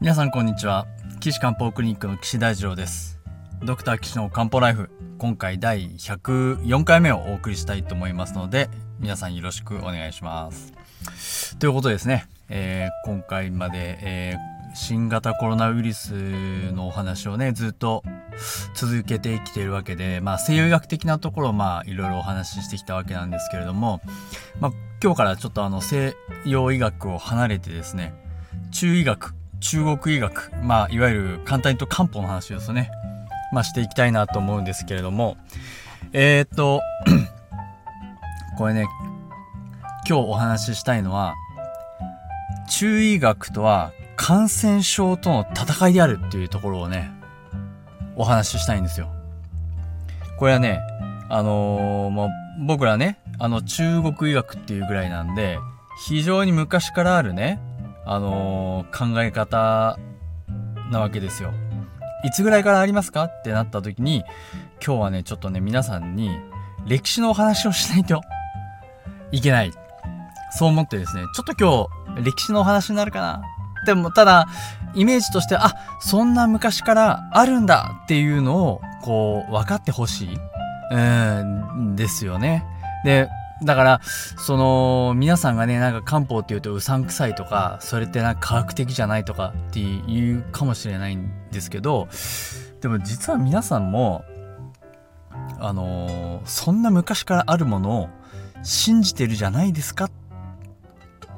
皆さんこんにちは。岸漢方クリニックの岸大二郎です。ドクター岸の漢方ライフ今回第104回目をお送りしたいと思いますので皆さんよろしくお願いします。ということですね、えー、今回まで、えー、新型コロナウイルスのお話をねずっと続けてきているわけで、まあ、西洋医学的なところをまあいろいろお話ししてきたわけなんですけれども、まあ、今日からちょっとあの西洋医学を離れてですね中医学中国医学、まあ、いわゆる簡単に言うと漢方の話ですね、まあ、していきたいなと思うんですけれども、えー、っと、これね、今日お話ししたいのは、中医学とは感染症との戦いであるっていうところをね、お話ししたいんですよ。これはね、あのー、もう僕らね、あの中国医学っていうぐらいなんで、非常に昔からあるね、あのー、考え方なわけですよ。いつぐらいからありますか？ってなった時に、今日はね、ちょっとね、皆さんに歴史のお話をしないと いけない。そう思ってですね、ちょっと今日歴史のお話になるかな。でも、ただ、イメージとして、あ、そんな昔からあるんだっていうのを、こう、分かってほしい。うん、ですよね。で、だから、その、皆さんがね、なんか漢方って言うとうさんくさいとか、それってなんか科学的じゃないとかって言うかもしれないんですけど、でも実は皆さんも、あのー、そんな昔からあるものを信じてるじゃないですか？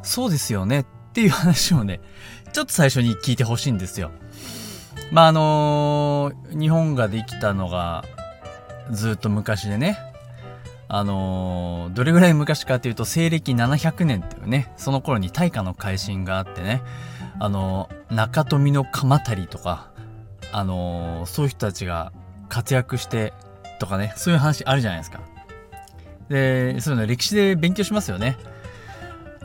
そうですよねっていう話をね、ちょっと最初に聞いてほしいんですよ。まあ、あのー、日本ができたのがずっと昔でね、あのー、どれぐらい昔かというと西暦700年っていうねその頃に大化の改新があってねあのー、中富の鎌足りとかあのー、そういう人たちが活躍してとかねそういう話あるじゃないですか。でそういうの歴史で勉強しますよね。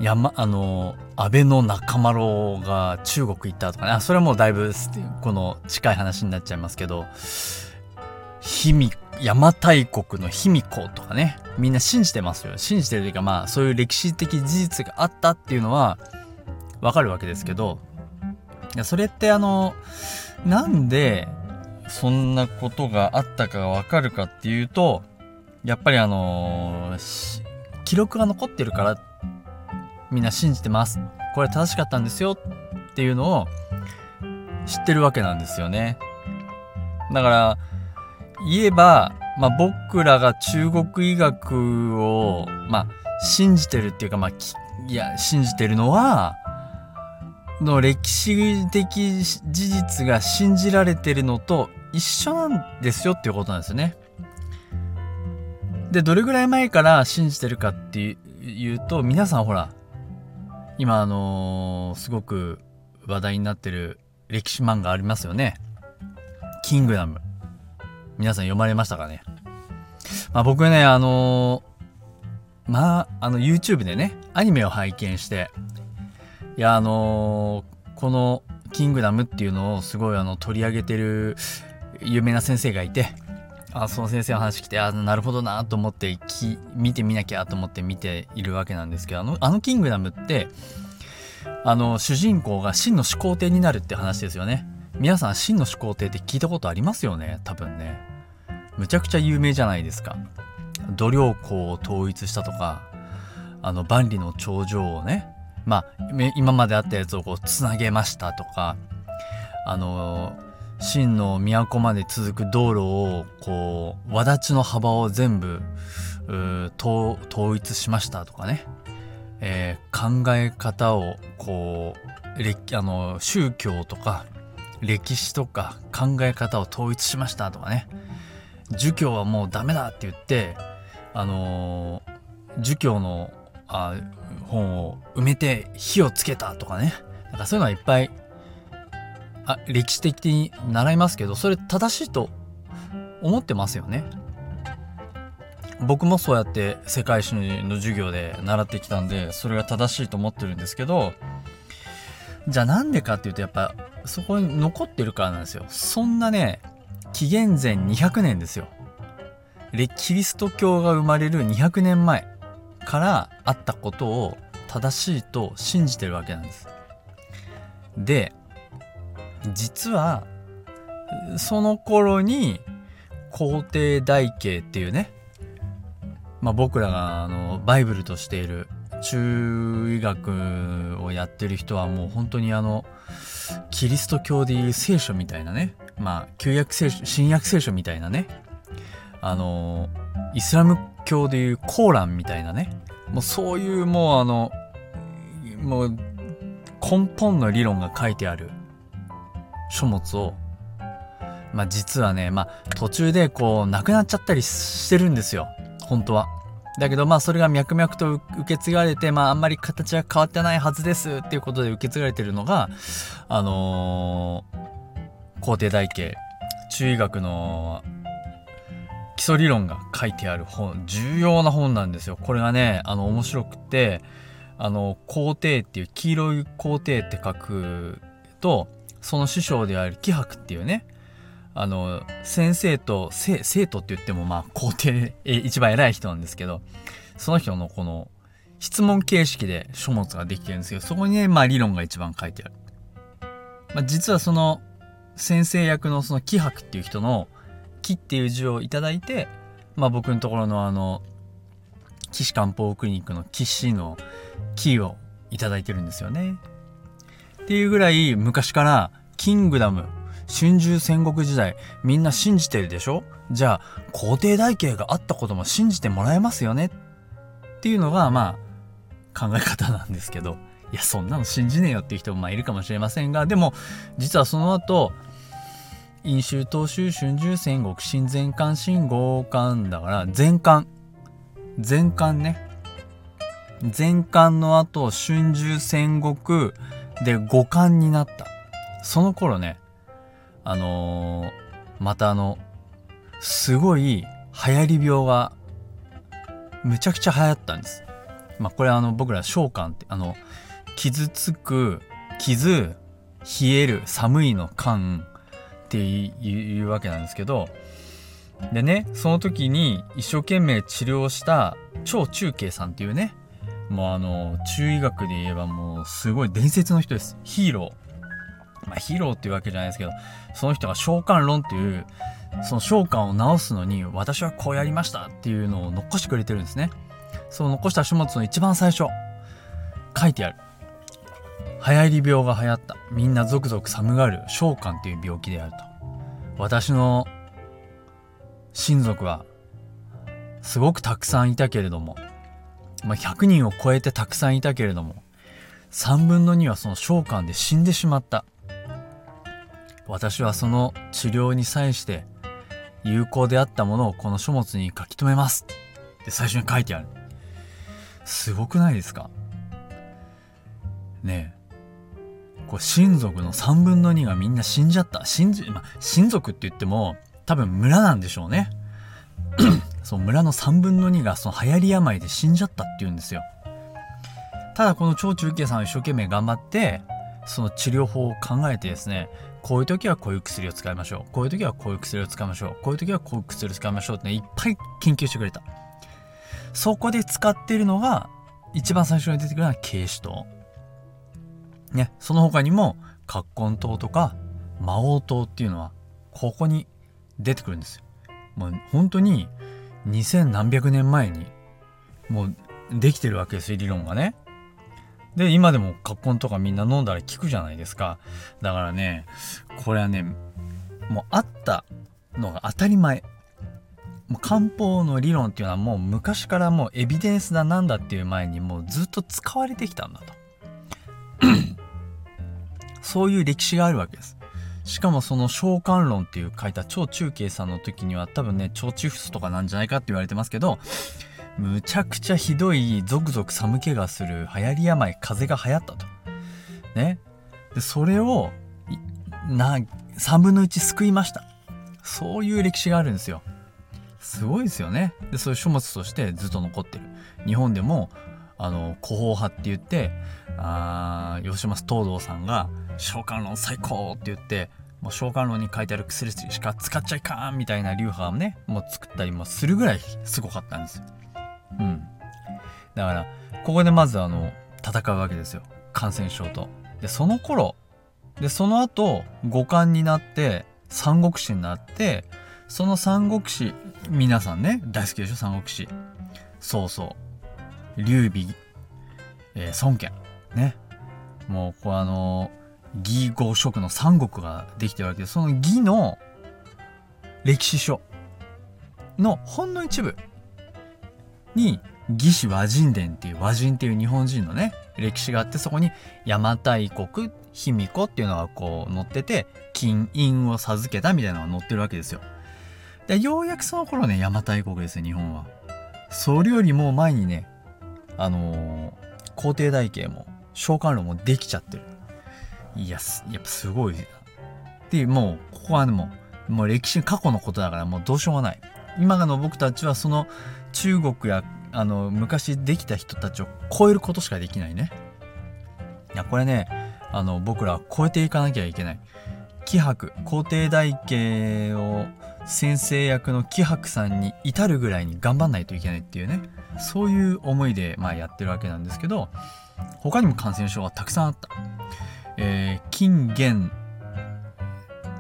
山あの安倍の中丸が中国行ったとかねあそれはもうだいぶこの近い話になっちゃいますけど卑弥邪馬台国の卑弥呼とかねみんな信じてますよ。信じてるというかまあそういう歴史的事実があったっていうのはわかるわけですけどいやそれってあのなんでそんなことがあったかがわかるかっていうとやっぱりあの記録が残ってるからみんな信じてます。これ正しかったんですよっていうのを知ってるわけなんですよね。だから言えば、まあ、僕らが中国医学を、まあ、信じてるっていうか、まあ、いや、信じてるのは、の歴史的事実が信じられてるのと一緒なんですよっていうことなんですよね。で、どれぐらい前から信じてるかっていうと、皆さんほら、今あのー、すごく話題になってる歴史漫画ありますよね。キングダム。皆さん読まれましたかね？まあ僕ね、あのー、まあ、あの YouTube でね、アニメを拝見して、いや、あのー、このキングダムっていうのをすごいあの取り上げてる有名な先生がいて、あその先生の話来て、あなるほどなと思ってき、見てみなきゃと思って見ているわけなんですけど、あの、あのキングダムって、あの、主人公が真の始皇帝になるって話ですよね。皆さん真の始皇帝って聞いたことありますよね？多分ね。むちゃくちゃ有名じゃないですか。度量衡を統一したとかあの万里の長城をねまあ今まであったやつをこうつなげましたとかあの真の都まで続く道路をこう轍の幅を全部統一しましたとかね、えー、考え方をこうあの宗教とか歴史とか考え方を統一しましたとかね。儒教はもうダメだって言ってあの、儒教のあ本を埋めて火をつけたとかねなんかそういうのはいっぱいあ歴史的に習いますけどそれ正しいと思ってますよね僕もそうやって世界史の授業で習ってきたんでそれが正しいと思ってるんですけどじゃあなんでかっていうとやっぱそこに残ってるからなんですよ。そんなね、紀元前200年ですよ。キリスト教が生まれる200年前からあったことを正しいと信じてるわけなんです。で、実はその頃に皇帝台形っていうね、まあ、僕らがあのバイブルとしている中医学をやってる人はもう本当にあのキリスト教でいう聖書みたいなねまあ旧約聖書新約聖書みたいなね。あのイスラム教でいうコーランみたいなね。もうそういうもうあのもう根本の理論が書いてある書物をまあ実はねまあ途中でこうなくなっちゃったりしてるんですよ。本当は。だけどまあそれが脈々と受け継がれてまああんまり形は変わってないはずですっていうことで受け継がれてるのがあのー、皇帝台形中医学の基礎理論が書いてある本。重要な本なんですよ。これがねあの面白くてあの皇帝っていう黄色い皇帝って書くとその師匠である気白っていうねあの先生と生徒って言ってもまあ皇帝一番偉い人なんですけどその人のこの質問形式で書物ができてるんですけどそこにねまあ理論が一番書いてある、まあ、実はその先生役のその気白っていう人の「木」っていう字をいただいて、まあ、僕のところのあの岸漢方クリニックの岸の木をいただいてるんですよね。っていうぐらい昔からキングダム春秋戦国時代みんな信じてるでしょ？じゃあ皇帝台形があったことも信じてもらえますよね？っていうのがまあ考え方なんですけど。いやそんなの信じねえよっていう人もまあいるかもしれませんがでも実はその後飲酒東州春秋戦国新前漢新豪漢だから前漢前漢ね。前漢の後春秋戦国で五漢になった。その頃ねあのー、またあの、すごい流行り病が、むちゃくちゃ流行ったんです。まあ、これあの、僕ら召喚って、あの、傷つく、傷、冷える、寒いの寒っていうわけなんですけど、でね、その時に一生懸命治療した超中継さんっていうね、もうあの、中医学で言えばもうすごい伝説の人です。ヒーロー。まあ、ヒーローっていうわけじゃないですけど、その人が召喚論っていう、その召喚を直すのに、私はこうやりましたっていうのを残してくれてるんですね。その残した書物の一番最初、書いてある。流行り病が流行った。みんなゾクゾク寒がる召喚っていう病気であると。私の親族は、すごくたくさんいたけれども、まあ、100人を超えてたくさんいたけれども、3分の2はその召喚で死んでしまった。私はその治療に際して有効であったものをこの書物に書き留めますって最初に書いてある。すごくないですか？ねえ。こう親族の3分の2がみんな死んじゃった。親,、ま親族って言っても多分村なんでしょうね。そう村の3分の2がその流行り病で死んじゃったって言うんですよ。ただこの超中継さんは一生懸命頑張ってその治療法を考えてですねこういう時はこういう薬を使いましょう。こういう時はこういう薬を使いましょう。こういう時はこういう薬を使いましょうって、ね、いっぱい研究してくれた。そこで使ってるのが、一番最初に出てくるのは軽視糖。ね、その他にも、葛根糖とか魔王糖っていうのは、ここに出てくるんですよ。もう本当に、2000何百年前に、もうできてるわけですよ、理論がね。で、今でも葛根とかみんな飲んだら効くじゃないですか。だからね、これはね、もうあったのが当たり前。もう漢方の理論っていうのはもう昔からもうエビデンスだなんだっていう前にもうずっと使われてきたんだと。そういう歴史があるわけです。しかもその召喚論っていう書いた超中継さんの時には多分ね、超チフスとかなんじゃないかって言われてますけど、むちゃくちゃひどいゾクゾク寒気がする流行り病風邪が流行ったと。ね。で、それを、な、3分の1救いました。そういう歴史があるんですよ。すごいですよね。で、そういう書物としてずっと残ってる。日本でも、あの、古法派って言って、あ吉松東堂さんが、召喚論最高って言って、もう召喚論に書いてある薬しか使っちゃいかんみたいな流派をね、もう作ったりもするぐらいすごかったんですよ。うん。だから、ここでまずあの、戦うわけですよ。感染症と。で、その頃、でその後五冠になって三国志になってその三国志皆さんね大好きでしょ？三国志そうそう劉備、えー、孫権ねもうこうあの義五色の三国ができてるわけでその義の歴史書のほんの一部に義士和人伝っていう和人っていう日本人のね歴史があってそこに邪馬台国卑弥呼っていうのがこう載ってて金印を授けたみたいなのが載ってるわけですよ。でようやくその頃ね邪馬台国ですよ日本は。それよりも前にねあのー、皇帝台形も召喚炉もできちゃってる。いややっぱすごい。でもうここはねもうもう歴史過去のことだからもうどうしようもない。今の僕たちはその中国やあの昔できた人たちを超えることしかできないね。いやこれねあの僕らは超えていかなきゃいけない。気迫皇帝大家を先生役の気迫さんに至るぐらいに頑張んないといけないっていうねそういう思いでまあやってるわけなんですけど他にも感染症はたくさんあった。えー、金元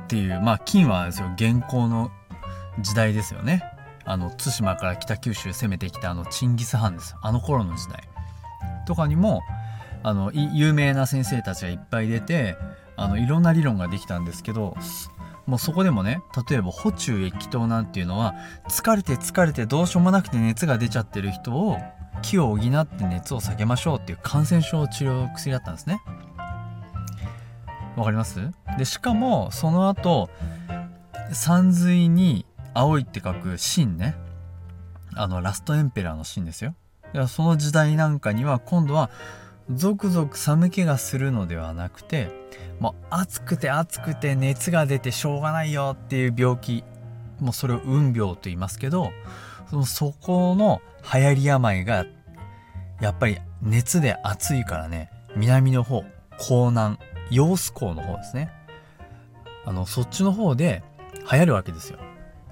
っていうまあ金はですよ現行の時代ですよね。あの対馬から北九州攻めてきたあのチンギス・ハンですあの頃の時代とかにもあの有名な先生たちがいっぱい出てあのいろんな理論ができたんですけどもうそこでもね例えば補中液糖なんていうのは疲れて疲れてどうしようもなくて熱が出ちゃってる人を気を補って熱を下げましょうっていう感染症治療薬だったんですね。わかります？でしかもその後山水に青いって書く秦ね。あのラストエンペラーの秦ですよ。その時代なんかには今度はゾクゾク寒気がするのではなくてもう暑くて暑くて熱が出てしょうがないよっていう病気もうそれを運病と言いますけどそのそこの流行り病がやっぱり熱で暑いからね南の方江南揚子江の方ですね。あのそっちの方で流行るわけですよ。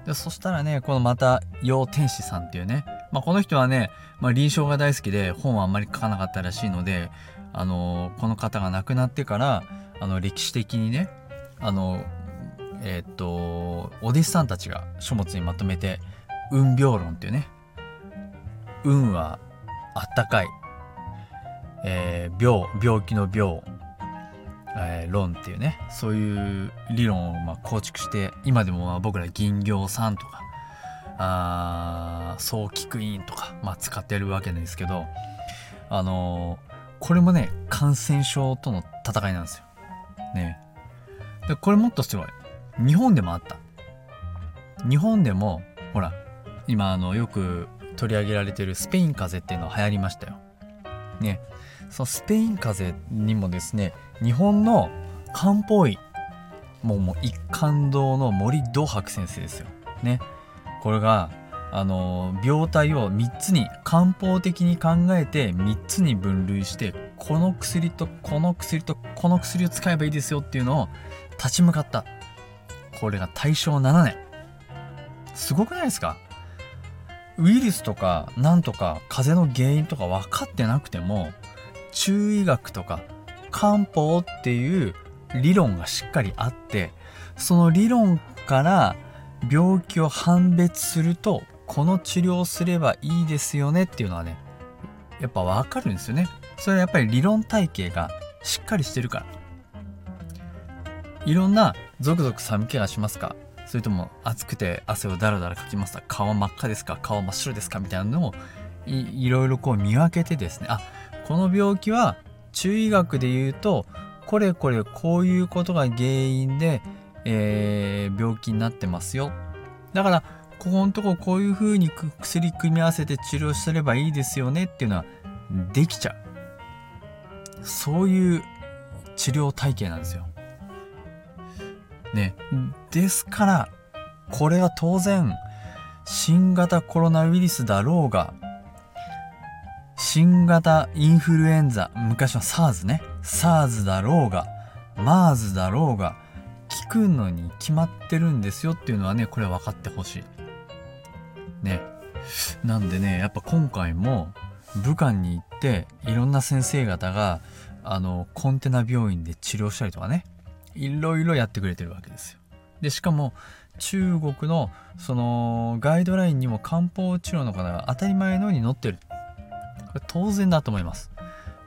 でそしたらねこのまた陽天使さんっていうね、まあ、この人はね、まあ、臨床が大好きで本はあんまり書かなかったらしいので、あの、この方が亡くなってからあの歴史的にねあのえー、っとお弟子さんたちが書物にまとめて「運病論」っていうね運はあったかい、えー、病病気の病えー、論っていうねそういう理論をま構築して今でもま僕ら銀行さんとかあ早期クイーンとか、まあ、使ってるわけなんですけどあのー、これもね感染症との戦いなんですよ。ね。でこれもっとすごい日本でもあった。日本でもほら今あのよく取り上げられてるスペイン風邪っていうのは流行りましたよ。ね。そのスペイン風邪にもですね日本の漢方医もうもう一貫堂の森道博先生ですよ。ね。これがあの病態を3つに漢方的に考えて3つに分類してこの薬とこの薬とこの薬を使えばいいですよっていうのを立ち向かったこれが大正7年すごくないですか？ウイルスとかなんとか風邪の原因とか分かってなくても中医学とか漢方っていう理論がしっかりあってその理論から病気を判別するとこの治療すればいいですよねっていうのはねやっぱ分かるんですよね。それはやっぱり理論体系がしっかりしてるから。いろんなゾクゾク寒気がしますか？それとも暑くて汗をダラダラかきますか？顔真っ赤ですか？顔真っ白ですか？みたいなのをいろいろこう見分けてですねあこの病気は中医学で言うとこれこれこういうことが原因で、えー、病気になってますよ。だからここのとここういう風に薬組み合わせて治療すればいいですよねっていうのはできちゃう。そういう治療体系なんですよ。ね。ですからこれは当然新型コロナウイルスだろうが新型インフルエンザ、昔の SARS ね。SARS だろうが、MERS だろうが、効くのに決まってるんですよっていうのはね、これ分かってほしい。ね。なんでね、やっぱ今回も武漢に行って、いろんな先生方が、あの、コンテナ病院で治療したりとかね、いろいろやってくれてるわけですよ。でしかも中国のそのガイドラインにも漢方治療の方が当たり前のように載ってる当然だと思います、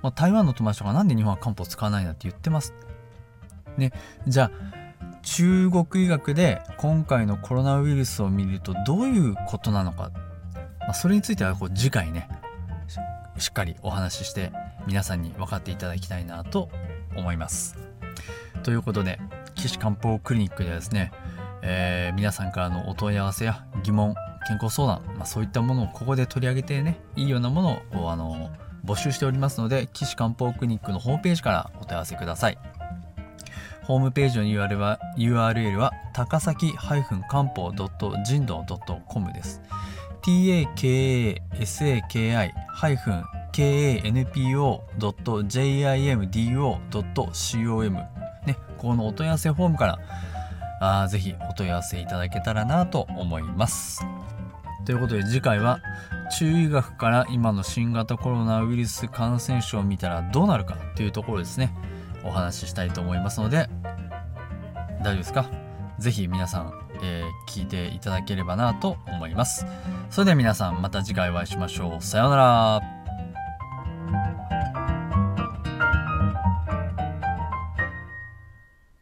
まあ、台湾の友達とかなんで日本は漢方使わないんだって言ってます。ね。じゃあ中国医学で今回のコロナウイルスを見るとどういうことなのか、まあ、それについてはこう次回ねしっかりお話しして皆さんに分かっていただきたいなと思います。ということで岸漢方クリニックではですね、えー、皆さんからのお問い合わせや疑問健康相談、まあ、そういったものをここで取り上げてねいいようなものをあの募集しておりますので岸漢方クリニックのホームページからお問い合わせください。ホームページの URL は URL は高崎漢方人道 .com です。takasaki-kanpo.jimdo.com ね、ここのお問い合わせフォームからあぜひお問い合わせいただけたらなと思います。ということで次回は中医学から今の新型コロナウイルス感染症を見たらどうなるかというところですねお話ししたいと思いますので大丈夫ですか？是非皆さん、えー、聞いていただければなと思います。それでは皆さんまた次回お会いしましょう。さようなら。